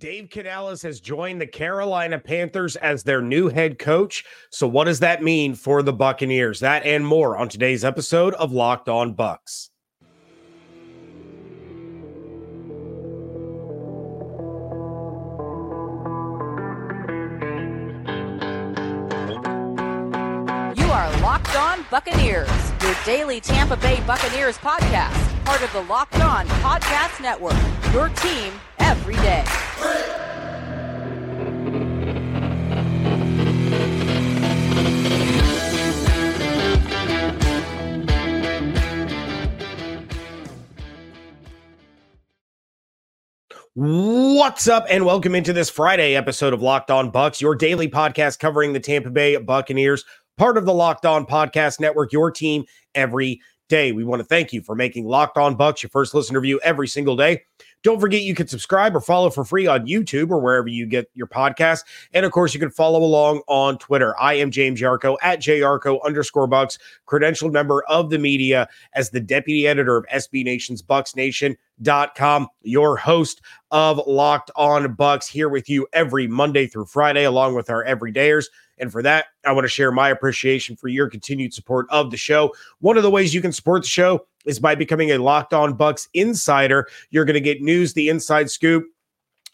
Dave Canales has joined the Carolina Panthers as their new head coach. So, what does that mean for the Buccaneers? That and more on today's episode of Locked On Bucs. You are Locked On Buccaneers, your daily Tampa Bay Buccaneers podcast, part of the Locked On Podcast Network, your team every day. What's up, and welcome into this Friday episode of Locked On Bucs, your daily podcast covering the Tampa Bay Buccaneers, part of the Locked On Podcast Network, your team every day. We want to thank you for making Locked On Bucs your first listener view every single day. Don't forget you can subscribe or follow for free on YouTube or wherever you get your podcast. And of course, you can follow along on Twitter. I am James Yarcho at jarcho underscore bucks, credentialed member of the media as the deputy editor of SB Nation's Bucs Nation.com, your host of Locked On Bucs, here with you every Monday through Friday, along with our everydayers. And for that, I want to share my appreciation for your continued support of the show. One of the ways you can support the show is by becoming a Locked On Bucs insider. You're going to get news, the inside scoop.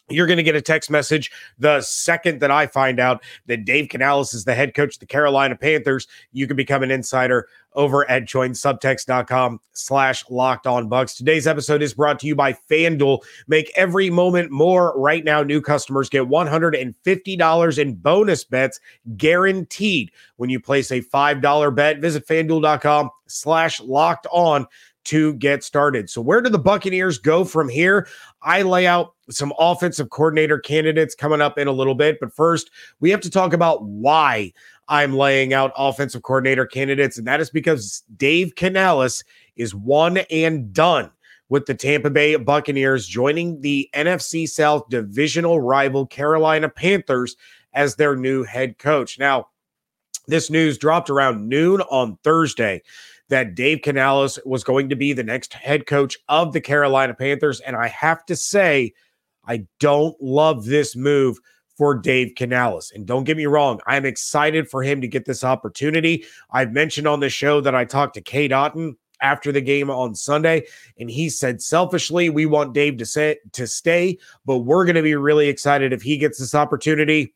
You're going to get a text message the second that I find out that Dave Canales is the head coach of the Carolina Panthers. You can become an insider over at joinsubtext.com slash locked on bucs. Today's episode is brought to you by FanDuel. Make every moment more. Right now, new customers get $150 in bonus bets guaranteed when you place a $5 bet. Visit fanduel.com slash locked on to get started. So, where do the Buccaneers go from here? I lay out some offensive coordinator candidates coming up in a little bit. But first, we have to talk about why I'm laying out offensive coordinator candidates. And that is because Dave Canales is one and done with the Tampa Bay Buccaneers, joining the NFC South divisional rival Carolina Panthers as their new head coach. Now, this news dropped around noon on Thursday that Dave Canales was going to be the next head coach of the Carolina Panthers. And I have to say, I don't love this move for Dave Canales. And don't get me wrong, I'm excited for him to get this opportunity. I've mentioned on the show that I talked to Cade Otton after the game on Sunday, and he said selfishly, we want Dave to say to stay, but we're going to be really excited if he gets this opportunity.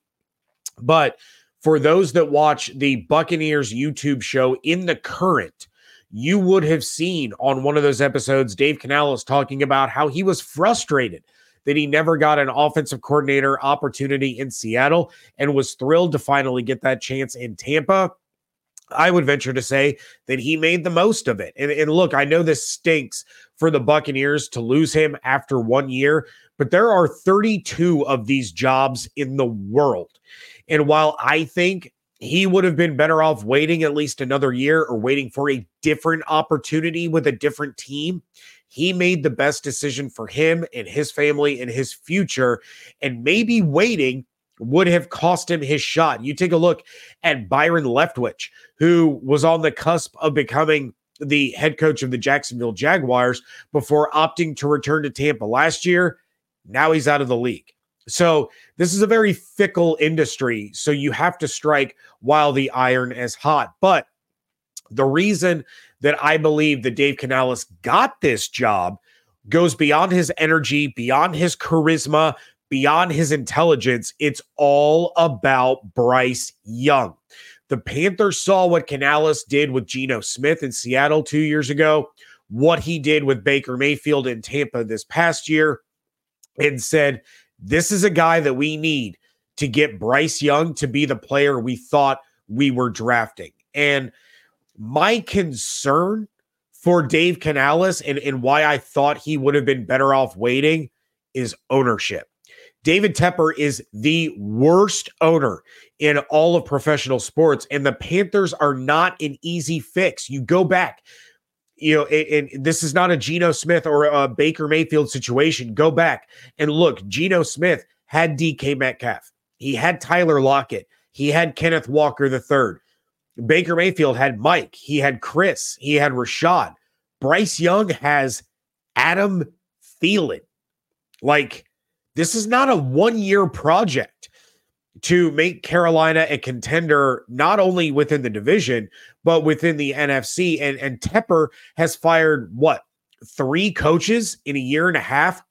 But for those that watch the Buccaneers YouTube show in the current, you would have seen on one of those episodes Dave Canales talking about how he was frustrated that he never got an offensive coordinator opportunity in Seattle and was thrilled to finally get that chance in Tampa. I would venture to say that he made the most of it. And, and, look, I know this stinks for the Buccaneers to lose him after one year, but there are 32 of these jobs in the world. And while I think he would have been better off waiting at least another year or waiting for a different opportunity with a different team. He made the best decision for him and his family and his future. And maybe waiting would have cost him his shot. You take a look at Byron Leftwich, who was on the cusp of becoming the head coach of the Jacksonville Jaguars before opting to return to Tampa last year. Now he's out of the league. So this is a very fickle industry. So you have to strike while the iron is hot. But the reason that I believe that Dave Canales got this job goes beyond his energy, beyond his charisma, beyond his intelligence. It's all about Bryce Young. The Panthers saw what Canales did with Geno Smith in Seattle two years ago, what he did with Baker Mayfield in Tampa this past year, and said, this is a guy that we need to get Bryce Young to be the player we thought we were drafting. And my concern for Dave Canales and, and why I thought he would have been better off waiting is ownership. David Tepper is the worst owner in all of professional sports, and the Panthers are not an easy fix. You go back, you know, and, this is not a Geno Smith or a Baker Mayfield situation. Go back and look. Geno Smith had DK Metcalf. He had Tyler Lockett. He had Kenneth Walker III. Baker Mayfield had Mike. He had Chris. He had Rachaad. Bryce Young has Adam Thielen. Like, This is not a one year project to make Carolina a contender, not only within the division, but within the NFC. And, and Tepper has fired what, three coaches in a year and a half?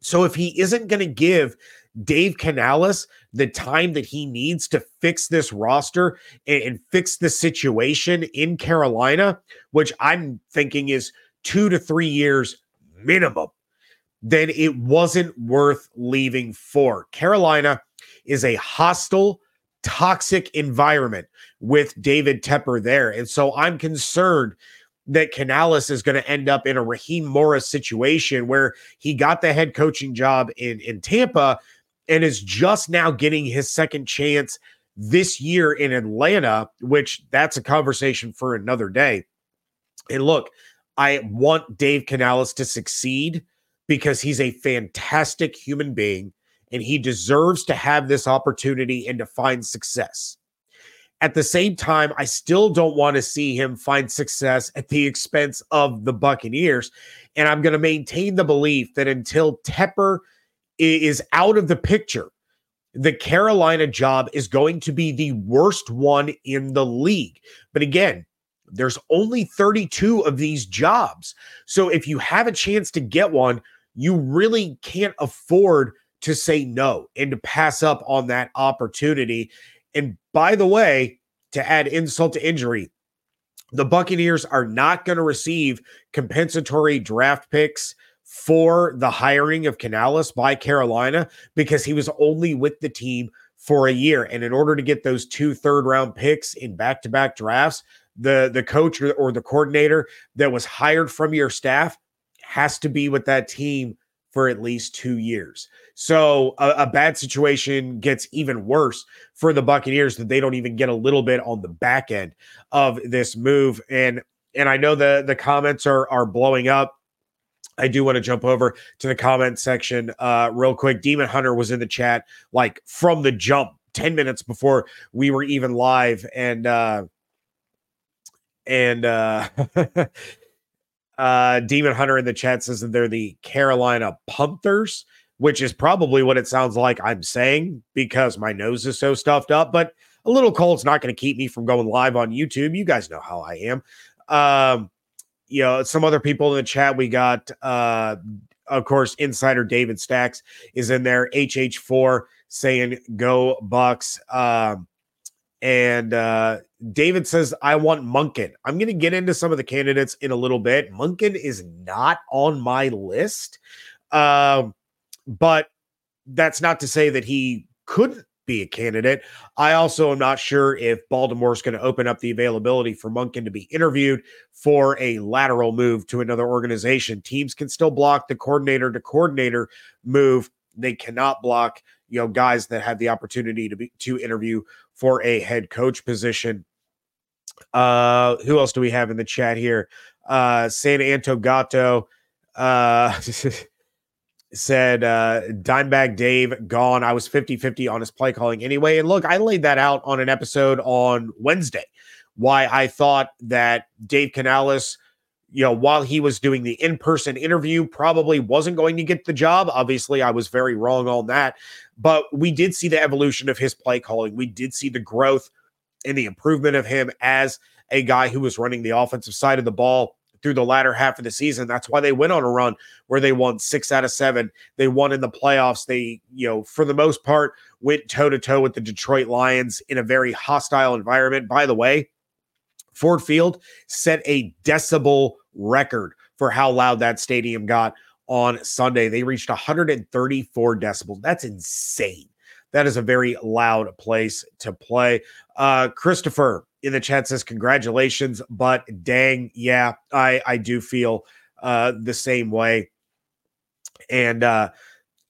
So if he isn't going to give Dave Canales the time that he needs to fix this roster and, and fix the situation in Carolina, which I'm thinking is two to three years minimum, then it wasn't worth leaving for. Carolina is a hostile, toxic environment with David Tepper there. And so I'm concerned that Canales is going to end up in a Raheem Morris situation where he got the head coaching job in, in Tampa and is just now getting his second chance this year in Atlanta, which that's a conversation for another day. And look, I want Dave Canales to succeed because he's a fantastic human being and he deserves to have this opportunity and to find success. At the same time, I still don't want to see him find success at the expense of the Buccaneers. And I'm going to maintain the belief that until Tepper is out of the picture, the Carolina job is going to be the worst one in the league. But again, there's only 32 of these jobs. So if you have a chance to get one, you really can't afford to say no and to pass up on that opportunity. And by the way, to add insult to injury, the Buccaneers are not going to receive compensatory draft picks for the hiring of Canales by Carolina because he was only with the team for a year. And in order to get those two third round picks in back to back drafts, the, the coach or, or the coordinator that was hired from your staff has to be with that team for at least two years. So a, a, bad situation gets even worse for the Buccaneers that they don't even get a little bit on the back end of this move. And and I know the the comments are are blowing up. I do want to jump over to the comment section uh, real quick. Demon Hunter was in the chat like from the jump, 10 minutes before we were even live. And uh and uh Uh, Demon Hunter in the chat says that they're the Carolina Panthers, which is probably what it sounds like I'm saying because my nose is so stuffed up. But a little cold's not going to keep me from going live on YouTube. You guys know how I am. Um, you know, some other people in the chat. We got, uh, of course, insider David Stacks is in there. HH4 saying go Bucs. Um, and uh, David says, I want Monken. I'm going to get into some of the candidates in a little bit. Monken is not on my list. Um, but that's not to say that he couldn't be a candidate. I also am not sure if Baltimore is going to open up the availability for Monken to be interviewed for a lateral move to another organization. Teams can still block the coordinator to coordinator move. They cannot block, you know, guys that have the opportunity to be to interview for a head coach position. Uh, who else do we have in the chat here? Uh, San Antogato uh, said, uh, Dimebag Dave gone. I was 50 50 on his play calling anyway. And look, I laid that out on an episode on Wednesday why I thought that Dave Canales, you know, while he was doing the in person interview, probably wasn't going to get the job. Obviously, I was very wrong on that. But we did see the evolution of his play calling. We did see the growth and the improvement of him as a guy who was running the offensive side of the ball through the latter half of the season. That's why they went on a run where they won six out of seven. They won in the playoffs. They, you know, for the most part, went toe to toe with the Detroit Lions in a very hostile environment. By the way, Ford Field set a decibel record for how loud that stadium got on Sunday. They reached 134 decibels. That's insane. That is a very loud place to play. Uh, Christopher in the chat says, Congratulations, but dang, yeah, I, I do feel uh, the same way. And, uh,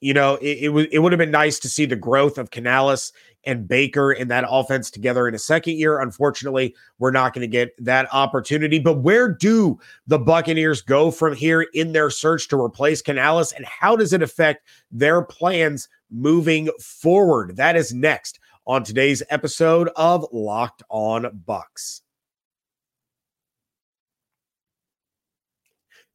you know, it, it, w- it would have been nice to see the growth of Canales and Baker in that offense together in a second year. Unfortunately, we're not going to get that opportunity. But where do the Buccaneers go from here in their search to replace Canales? And how does it affect their plans moving forward? That is next on today's episode of Locked On Bucs.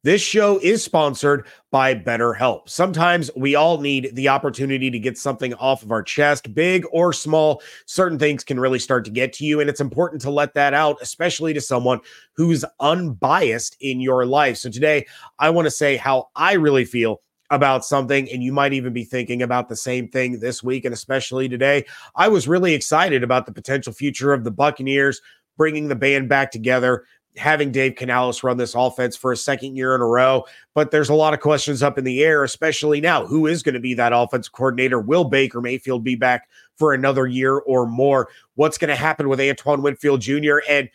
This show is sponsored by BetterHelp. Sometimes we all need the opportunity to get something off of our chest, big or small. Certain things can really start to get to you, and it's important to let that out, especially to someone who's unbiased in your life. So today, I want to say how I really feel about something, and you might even be thinking about the same thing this week, and especially today. I was really excited about the potential future of the Buccaneers bringing the band back together, having Dave Canales run this offense for a second year in a row. But there's a lot of questions up in the air, especially now. Who is going to be that offensive coordinator? Will Baker Mayfield be back for another year or more? What's going to happen with Antoine Winfield Jr.? And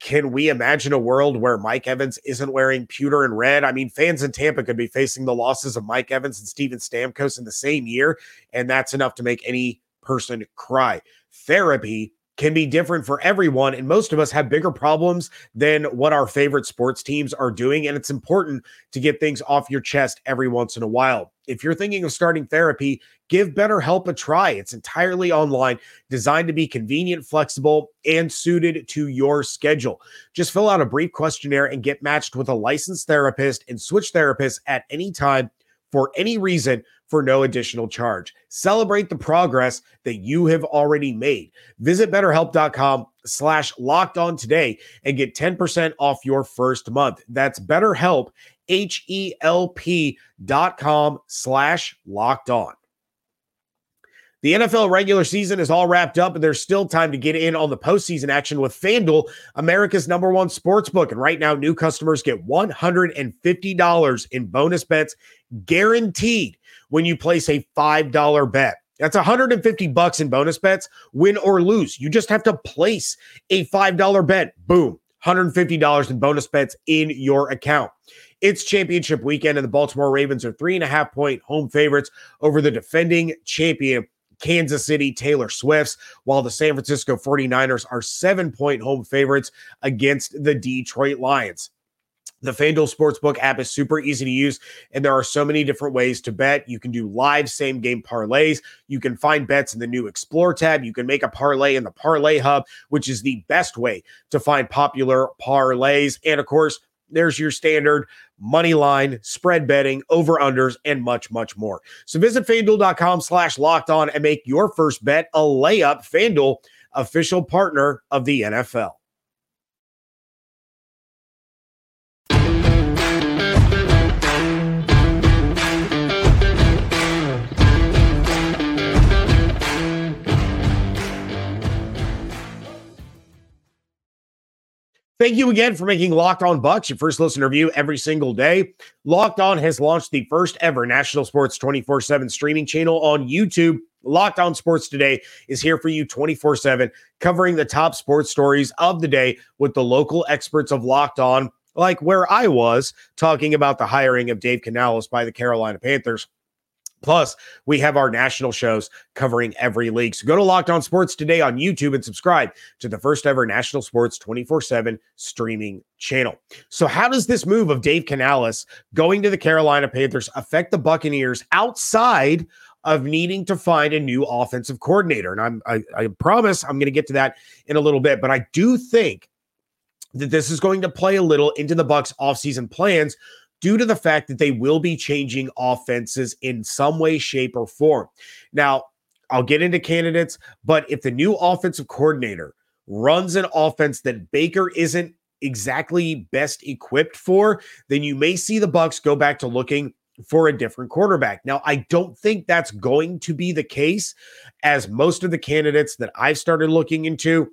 can we imagine a world where Mike Evans isn't wearing pewter and red? I mean, fans in Tampa could be facing the losses of Mike Evans and Steven Stamkos in the same year, and that's enough to make any person cry. Therapy can be different for everyone. And most of us have bigger problems than what our favorite sports teams are doing. And it's important to get things off your chest every once in a while. If you're thinking of starting therapy, give BetterHelp a try. It's entirely online, designed to be convenient, flexible, and suited to your schedule. Just fill out a brief questionnaire and get matched with a licensed therapist and switch therapists at any time for any reason for no additional charge. Celebrate the progress that you have already made. Visit betterhelp.com slash locked on today and get 10% off your first month. That's betterhelp, H-E-L-P dot com slash locked on. The NFL regular season is all wrapped up, and there's still time to get in on the postseason action with FanDuel, America's number one sports book. And right now, new customers get $150 in bonus bets guaranteed when you place a $5 bet. That's 150 bucks in bonus bets, win or lose. You just have to place a $5 bet. Boom. $150 in bonus bets in your account. It's championship weekend, and the Baltimore Ravens are three and a half point home favorites over the defending champion Kansas City Taylor Swifts, while the San Francisco 49ers are seven point home favorites against the Detroit Lions. The FanDuel Sportsbook app is super easy to use, and there are so many different ways to bet. You can do live same game parlays. You can find bets in the new Explore tab. You can make a parlay in the Parlay Hub, which is the best way to find popular parlays. And of course, there's your standard money line, spread betting, over unders, and much, much more. So visit fanduel.com slash locked on and make your first bet a layup. FanDuel, official partner of the NFL. Thank you again for making Locked On Bucs your first listen review every single day. Locked On has launched the first ever national sports 24 7 streaming channel on YouTube. Locked On Sports Today is here for you 24 7, covering the top sports stories of the day with the local experts of Locked On, like where I was talking about the hiring of Dave Canales by the Carolina Panthers. Plus, we have our national shows covering every league. So go to Locked On Sports today on YouTube and subscribe to the first ever national sports 24 7 streaming channel. So, how does this move of Dave Canales going to the Carolina Panthers affect the Buccaneers outside of needing to find a new offensive coordinator? And I'm, I, I promise I'm going to get to that in a little bit, but I do think that this is going to play a little into the Bucs offseason plans due to the fact that they will be changing offenses in some way, shape, or form. Now, I'll get into candidates, but if the new offensive coordinator runs an offense that Baker isn't exactly best equipped for, then you may see the Bucs go back to looking for a different quarterback. Now, I don't think that's going to be the case as most of the candidates that I've started looking into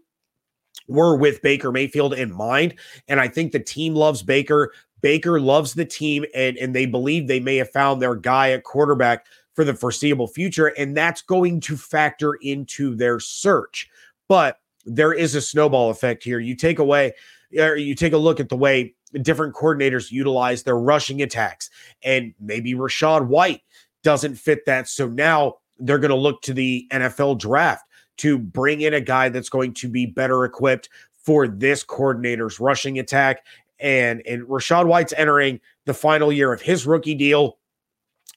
were with Baker Mayfield in mind. And I think the team loves Baker. Baker loves the team and, and they believe they may have found their guy at quarterback for the foreseeable future. And that's going to factor into their search. But there is a snowball effect here. You take away, or you take a look at the way different coordinators utilize their rushing attacks, and maybe Rachaad White doesn't fit that. So now they're going to look to the NFL draft to bring in a guy that's going to be better equipped for this coordinator's rushing attack and and Rachaad White's entering the final year of his rookie deal.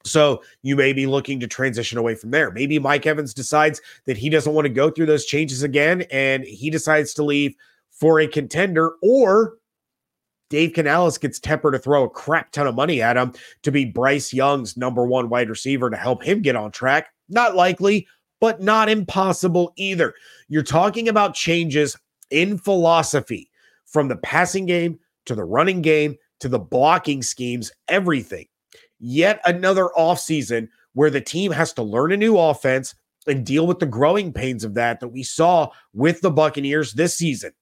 So you may be looking to transition away from there. Maybe Mike Evans decides that he doesn't want to go through those changes again and he decides to leave for a contender or Dave Canales gets Tepper to throw a crap ton of money at him to be Bryce Young's number one wide receiver to help him get on track. Not likely, but not impossible either. You're talking about changes in philosophy from the passing game to the running game to the blocking schemes, everything. Yet another offseason where the team has to learn a new offense and deal with the growing pains of that that we saw with the Buccaneers this season.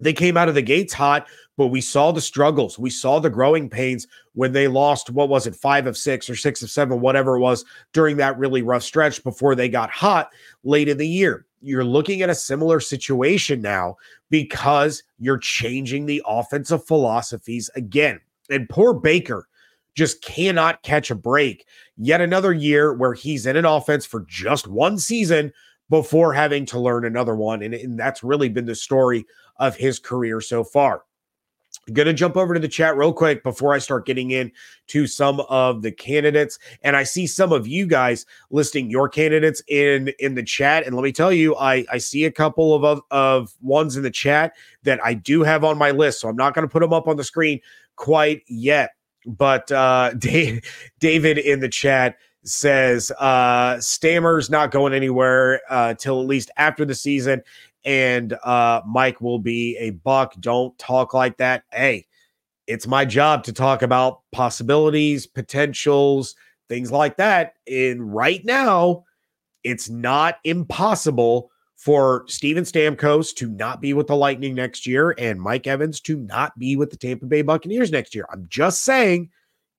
They came out of the gates hot, but we saw the struggles. We saw the growing pains when they lost, what was it, five of six or six of seven, whatever it was, during that really rough stretch before they got hot late in the year. You're looking at a similar situation now because you're changing the offensive philosophies again. And poor Baker just cannot catch a break. Yet another year where he's in an offense for just one season before having to learn another one. And, and that's really been the story of his career so far. I'm going to jump over to the chat real quick before I start getting in to some of the candidates. And I see some of you guys listing your candidates in in the chat. And let me tell you, I, I see a couple of, of, of ones in the chat that I do have on my list. So I'm not going to put them up on the screen quite yet. But uh, Dave, David in the chat says uh, Stammer's not going anywhere uh, till at least after the season, and uh, Mike will be a buck. Don't talk like that. Hey, it's my job to talk about possibilities, potentials, things like that. And right now, it's not impossible for Steven Stamkos to not be with the Lightning next year and Mike Evans to not be with the Tampa Bay Buccaneers next year. I'm just saying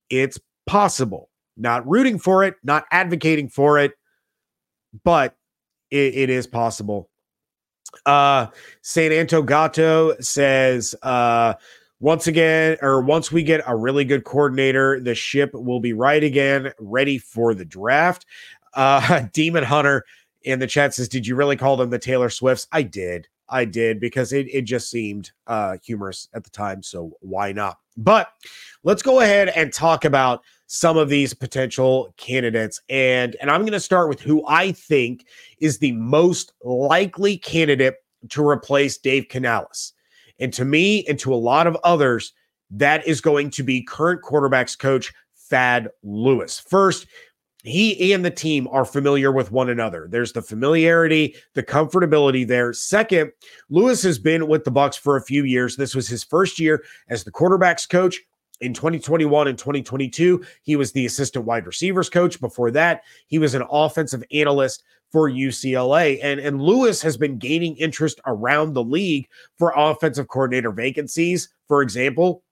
it's possible. Not rooting for it, not advocating for it, but it, it is possible. Uh Saint Antogato says uh once again, or once we get a really good coordinator, the ship will be right again, ready for the draft. Uh Demon Hunter in the chat says, Did you really call them the Taylor Swifts? I did. I did because it, it just seemed uh, humorous at the time. So why not? But let's go ahead and talk about some of these potential candidates. And, and I'm going to start with who I think is the most likely candidate to replace Dave Canales. And to me, and to a lot of others, that is going to be current quarterbacks coach Thad Lewis. First, he and the team are familiar with one another. There's the familiarity, the comfortability there. Second, Lewis has been with the Bucs for a few years. This was his first year as the quarterbacks coach. In 2021 and 2022, he was the assistant wide receivers coach. Before that, he was an offensive analyst for UCLA. And, and Lewis has been gaining interest around the league for offensive coordinator vacancies. For example,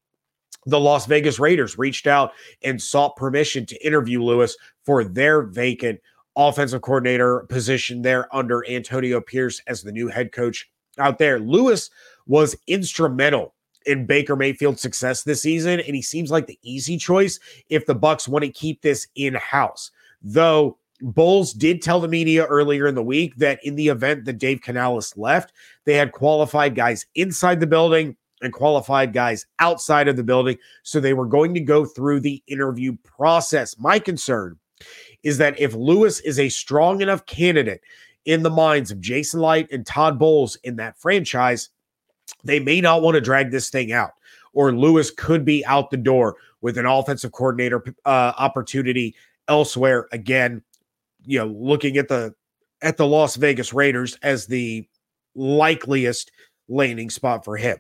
the Las Vegas Raiders reached out and sought permission to interview Lewis for their vacant offensive coordinator position there under Antonio Pierce as the new head coach out there. Lewis was instrumental in Baker Mayfield's success this season, and he seems like the easy choice if the Bucs want to keep this in-house. Though Bowles did tell the media earlier in the week that in the event that Dave Canales left, they had qualified guys inside the building and qualified guys outside of the building. So they were going to go through the interview process. My concern is that if Lewis is a strong enough candidate in the minds of Jason Licht and Todd Bowles in that franchise, they may not want to drag this thing out. Or Lewis could be out the door with an offensive coordinator uh, opportunity elsewhere. Again, you know, looking at the at the Las Vegas Raiders as the likeliest landing spot for him.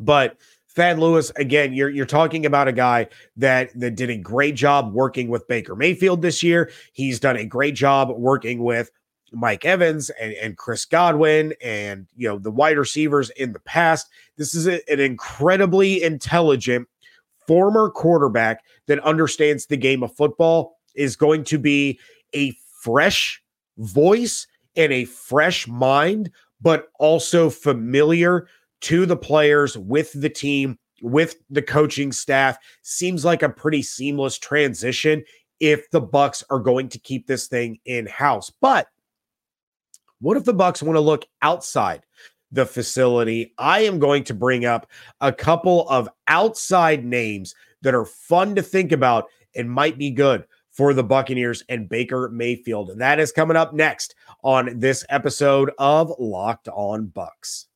But Thad Lewis, again, you're you're talking about a guy that that did a great job working with Baker Mayfield this year. He's done a great job working with Mike Evans and, and Chris Godwin and you know the wide receivers in the past. This is a, an incredibly intelligent former quarterback that understands the game of football is going to be a fresh voice and a fresh mind, but also familiar to the players with the team with the coaching staff seems like a pretty seamless transition if the bucks are going to keep this thing in house but what if the bucks want to look outside the facility? I am going to bring up a couple of outside names that are fun to think about and might be good for the buccaneers and baker mayfield. That is coming up next on this episode of locked on bucks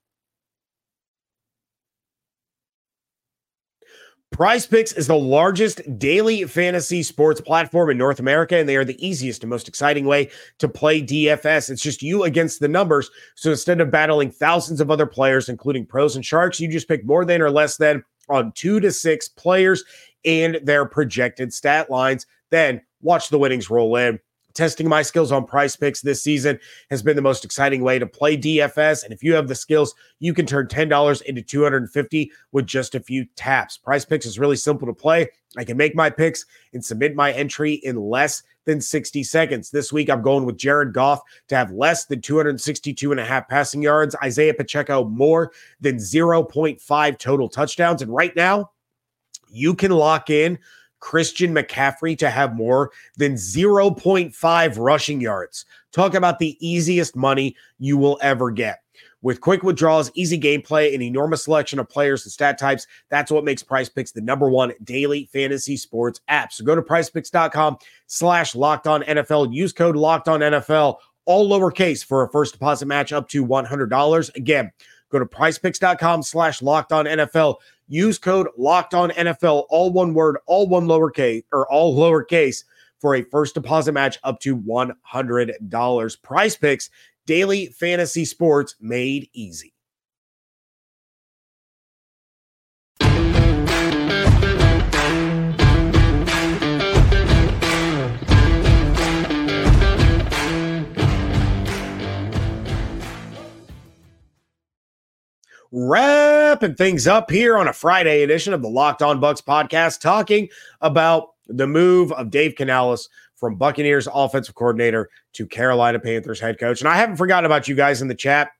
Prize Picks is the largest daily fantasy sports platform in North America, and they are the easiest and most exciting way to play DFS. It's just you against the numbers. So instead of battling thousands of other players, including pros and sharks, you just pick more than or less than on two to six players and their projected stat lines. Then watch the winnings roll in. Testing my skills on prize picks this season has been the most exciting way to play DFS. And if you have the skills, you can turn $10 into 250 with just a few taps. Prize picks is really simple to play. I can make my picks and submit my entry in less than 60 seconds. This week, I'm going with Jared Goff to have less than 262 and a half passing yards, Isaiah Pacheco more than 0.5 total touchdowns. And right now, you can lock in Christian McCaffrey to have more than 0.5 rushing yards. Talk about the easiest money you will ever get. With quick withdrawals, easy gameplay, and enormous selection of players and stat types, that's what makes Prize Picks the number one daily fantasy sports app. So go to prizepicks.com slash locked on NFL. Use code locked on NFL, all lowercase for a first deposit match up to $100. Again, go to prizepicks.com slash locked on NFL. Use code locked on NFL, all one word, all one lowercase or all lowercase for a first deposit match up to $100. Prize Picks, daily fantasy sports made easy. Wrapping things up here on a Friday edition of the Locked On Bucs podcast, talking about the move of Dave Canales from Buccaneers offensive coordinator to Carolina Panthers head coach. And I haven't forgotten about you guys in the chat.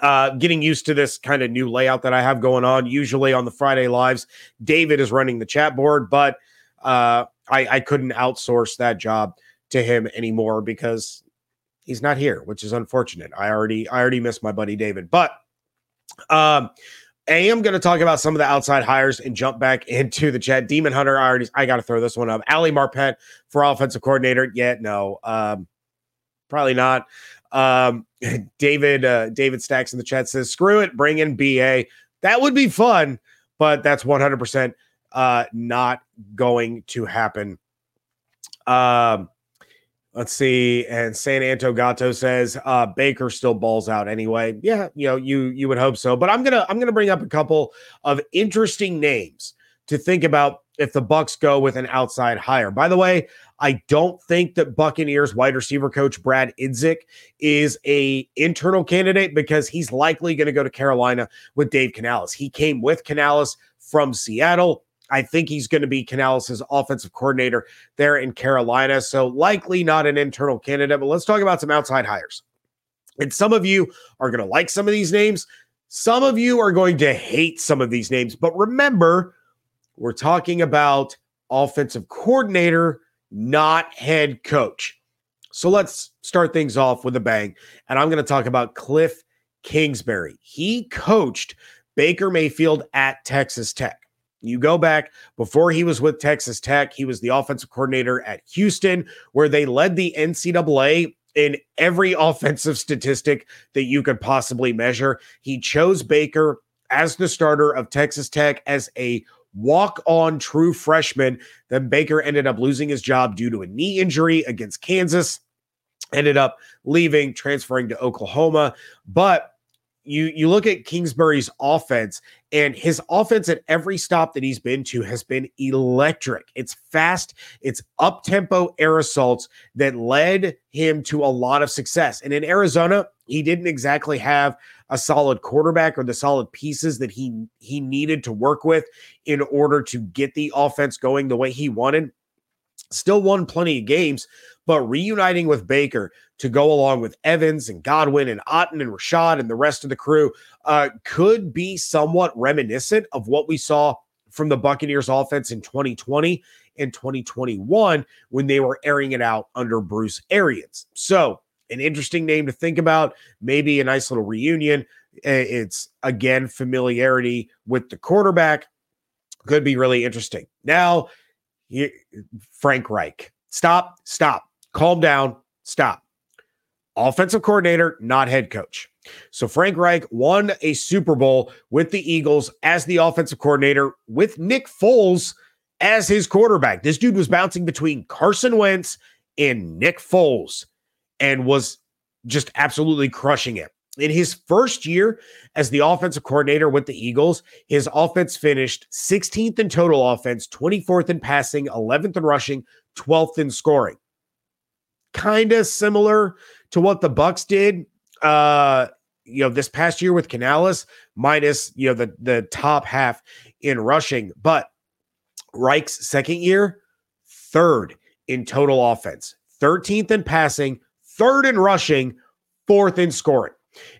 Uh, getting used to this kind of new layout that I have going on. Usually on the Friday lives, David is running the chat board, but uh, I, I couldn't outsource that job to him anymore because he's not here, which is unfortunate. I already I already missed my buddy David, but um, I am going to talk about some of the outside hires and jump back into the chat. Demon Hunter, I already, I got to throw this one up. Ali Marpet for offensive coordinator. Yet, yeah, no, um, probably not. Um, David, uh, David Stacks in the chat says, screw it, bring in BA. That would be fun, but that's 100% uh, not going to happen. Um, Let's see. And San Anto Gato says uh Baker still balls out anyway. Yeah, you know, you you would hope so. But I'm gonna I'm gonna bring up a couple of interesting names to think about if the Bucs go with an outside hire. By the way, I don't think that Buccaneers wide receiver coach Brad Idzik is a internal candidate because he's likely going to go to Carolina with Dave Canales. He came with Canales from Seattle. I think he's going to be Canales' offensive coordinator there in Carolina. So likely not an internal candidate, but let's talk about some outside hires. And some of you are going to like some of these names. Some of you are going to hate some of these names. But remember, we're talking about offensive coordinator, not head coach. So let's start things off with a bang. And I'm going to talk about Cliff Kingsbury. He coached Baker Mayfield at Texas Tech. You go back before he was with Texas Tech, he was the offensive coordinator at Houston, where they led the NCAA in every offensive statistic that you could possibly measure. He chose Baker as the starter of Texas Tech as a walk on true freshman. Then Baker ended up losing his job due to a knee injury against Kansas, ended up leaving, transferring to Oklahoma. But you you look at Kingsbury's offense and his offense at every stop that he's been to has been electric. It's fast, it's up tempo air assaults that led him to a lot of success. And in Arizona, he didn't exactly have a solid quarterback or the solid pieces that he he needed to work with in order to get the offense going the way he wanted. Still won plenty of games, but reuniting with Baker to go along with Evans and Godwin and Otton and Rachaad and the rest of the crew uh, could be somewhat reminiscent of what we saw from the Buccaneers offense in 2020 and 2021 when they were airing it out under Bruce Arians. So, an interesting name to think about, maybe a nice little reunion. It's again familiarity with the quarterback could be really interesting. Now, Frank Reich. Stop, stop, calm down, stop. Offensive coordinator, not head coach. So Frank Reich won a Super Bowl with the Eagles as the offensive coordinator with Nick Foles as his quarterback. This dude was bouncing between Carson Wentz and Nick Foles and was just absolutely crushing it. In his first year as the offensive coordinator with the Eagles, his offense finished 16th in total offense, 24th in passing, 11th in rushing, 12th in scoring. Kind of similar to what the Bucs did uh you know this past year with Canales minus you know the the top half in rushing, but Reich's second year, third in total offense, 13th in passing, third in rushing, fourth in scoring.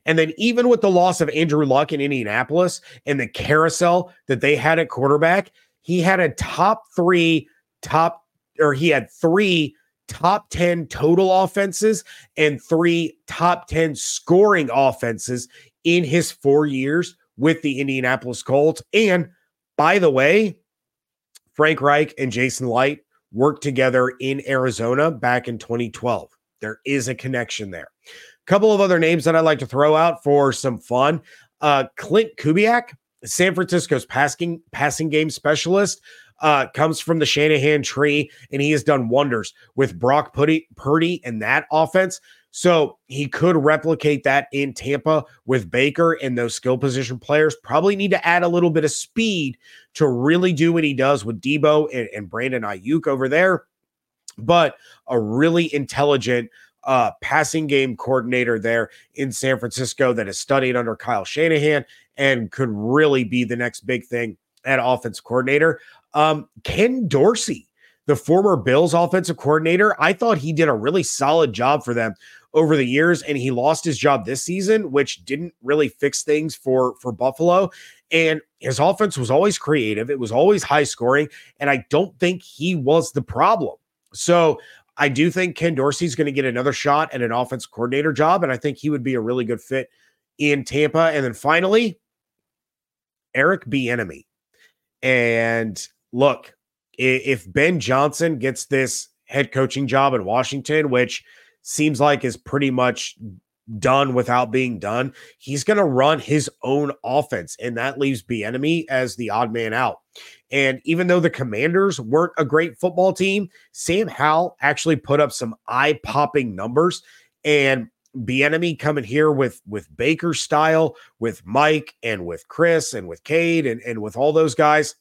And then, even with the loss of Andrew Luck in Indianapolis and the carousel that they had at quarterback, he had a top three, top, or he had three top 10 total offenses and three top 10 scoring offenses in his four years with the Indianapolis Colts. And by the way, Frank Reich and Jason Licht worked together in Arizona back in 2012. There is a connection there. Couple of other names that I'd like to throw out for some fun. Uh, Klint Kubiak, San Francisco's passing passing game specialist, uh, comes from the Shanahan tree, and he has done wonders with Brock Purdy, Purdy and that offense. So he could replicate that in Tampa with Baker and those skill position players. Probably need to add a little bit of speed to really do what he does with Deebo and, and Brandon Aiyuk over there. But a really intelligent uh, passing game coordinator there in San Francisco that has studied under Kyle Shanahan and could really be the next big thing at offense coordinator. Um, Ken Dorsey, the former Bills offensive coordinator, I thought he did a really solid job for them over the years and he lost his job this season which didn't really fix things for for Buffalo. And his offense was always creative. It was always high scoring and I don't think he was the problem. So I do think Ken Dorsey's going to get another shot at an offense coordinator job and I think he would be a really good fit in Tampa and then finally Eric Bieniemy and look, if Ben Johnson gets this head coaching job in Washington, which seems like is pretty much done without being done, he's going to run his own offense, and that leaves Bieniemy as the odd man out. And even though the Commanders weren't a great football team, Sam Howell actually put up some eye-popping numbers, and Bieniemy coming here with with Baker style, with Mike and with Chris and with Cade and and with all those guys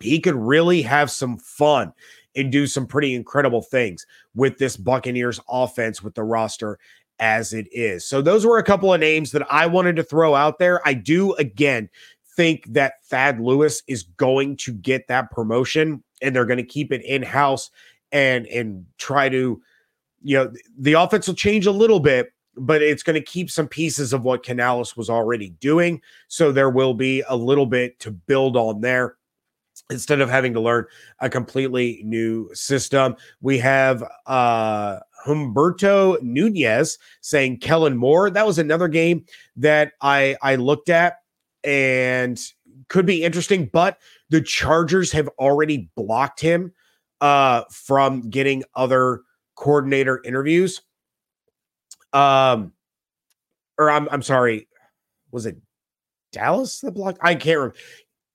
he could really have some fun and do some pretty incredible things with this Buccaneers offense with the roster as it is. So those were a couple of names that I wanted to throw out there. I do again think that Thad Lewis is going to get that promotion and they're going to keep it in-house and and try to you know the offense will change a little bit but it's going to keep some pieces of what Canales was already doing so there will be a little bit to build on there instead of having to learn a completely new system. We have uh Humberto Nunez saying Kellen Moore. That was another game that I I looked at and could be interesting, but the Chargers have already blocked him uh from getting other coordinator interviews. Um or I'm I'm sorry, was it Dallas that blocked? I can't remember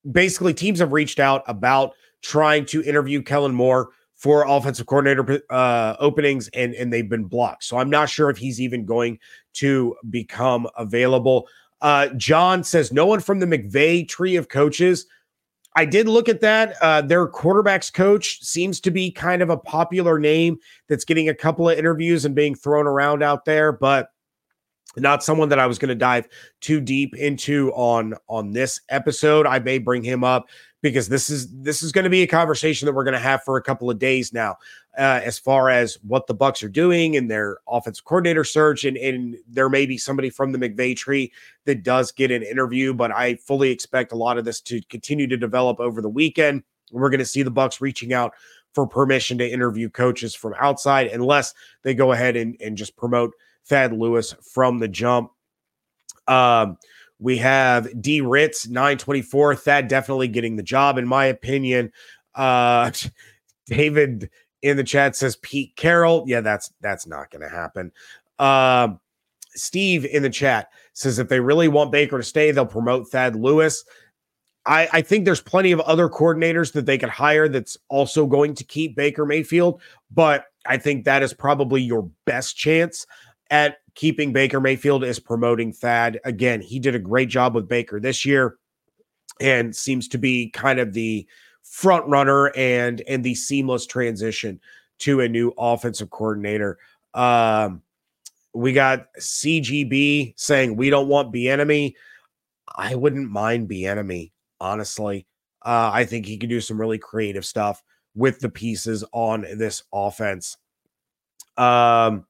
basically teams have reached out about trying to interview Kellen Moore for offensive coordinator uh, openings, and and they've been blocked. So I'm not sure if he's even going to become available. Uh, John says no one from the McVay tree of coaches. I did look at that. Uh, their quarterbacks coach seems to be kind of a popular name that's getting a couple of interviews and being thrown around out there, but not someone that I was going to dive too deep into on on this episode. I may bring him up because this is this is going to be a conversation that we're going to have for a couple of days now, uh, as far as what the bucks are doing and their offensive coordinator search, and and there may be somebody from the McVay tree that does get an interview, but I fully expect a lot of this to continue to develop over the weekend. We're going to see the bucks reaching out for permission to interview coaches from outside, unless they go ahead and and just promote Thad Lewis from the jump. Um, we have D Ritz 924. Thad definitely getting the job, in my opinion. Uh, David in the chat says Pete Carroll. Yeah, that's that's not going to happen. Um, Steve in the chat says if they really want Baker to stay, they'll promote Thad Lewis. I, I think there's plenty of other coordinators that they could hire that's also going to keep Baker Mayfield, but I think that is probably your best chance at keeping Baker Mayfield is promoting Thad. Again, he did a great job with Baker this year and seems to be kind of the front runner and and the seamless transition to a new offensive coordinator. Um, we got CGB saying we don't want Bieniemy. I wouldn't mind Bieniemy, honestly. Uh, I think he could do some really creative stuff with the pieces on this offense. Um,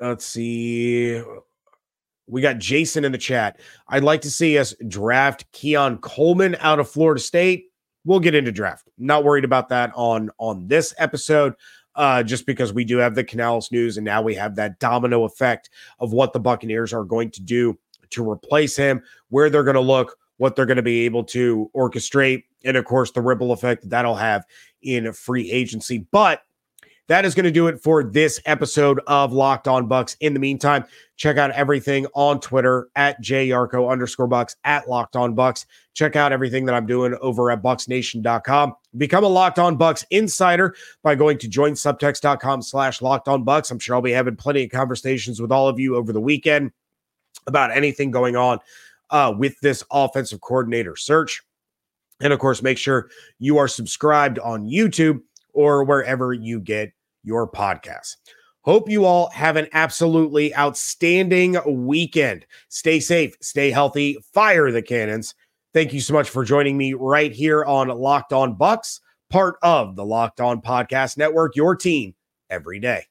let's see. We got Jason in the chat. I'd like to see us draft Keon Coleman out of Florida State. We'll get into draft. Not worried about that on on this episode. Uh, just because we do have the Canales news, and now we have that domino effect of what the Buccaneers are going to do to replace him, where they're going to look, what they're going to be able to orchestrate, and of course, the ripple effect that that'll have in free agency. But that is going to do it for this episode of Locked On Bucs. In the meantime, check out everything on Twitter at JYarcho underscore Bucs at Locked On Bucs. Check out everything that I'm doing over at bucsnation.com. Become a Locked On Bucs insider by going to joinsubtext.com slash Locked On Bucs. I'm sure I'll be having plenty of conversations with all of you over the weekend about anything going on uh, with this offensive coordinator search. And of course, make sure you are subscribed on YouTube or wherever you get your podcast. Hope you all have an absolutely outstanding weekend. Stay safe, stay healthy, fire the cannons. Thank you so much for joining me right here on Locked On Bucs, part of the Locked On Podcast Network, your team every day.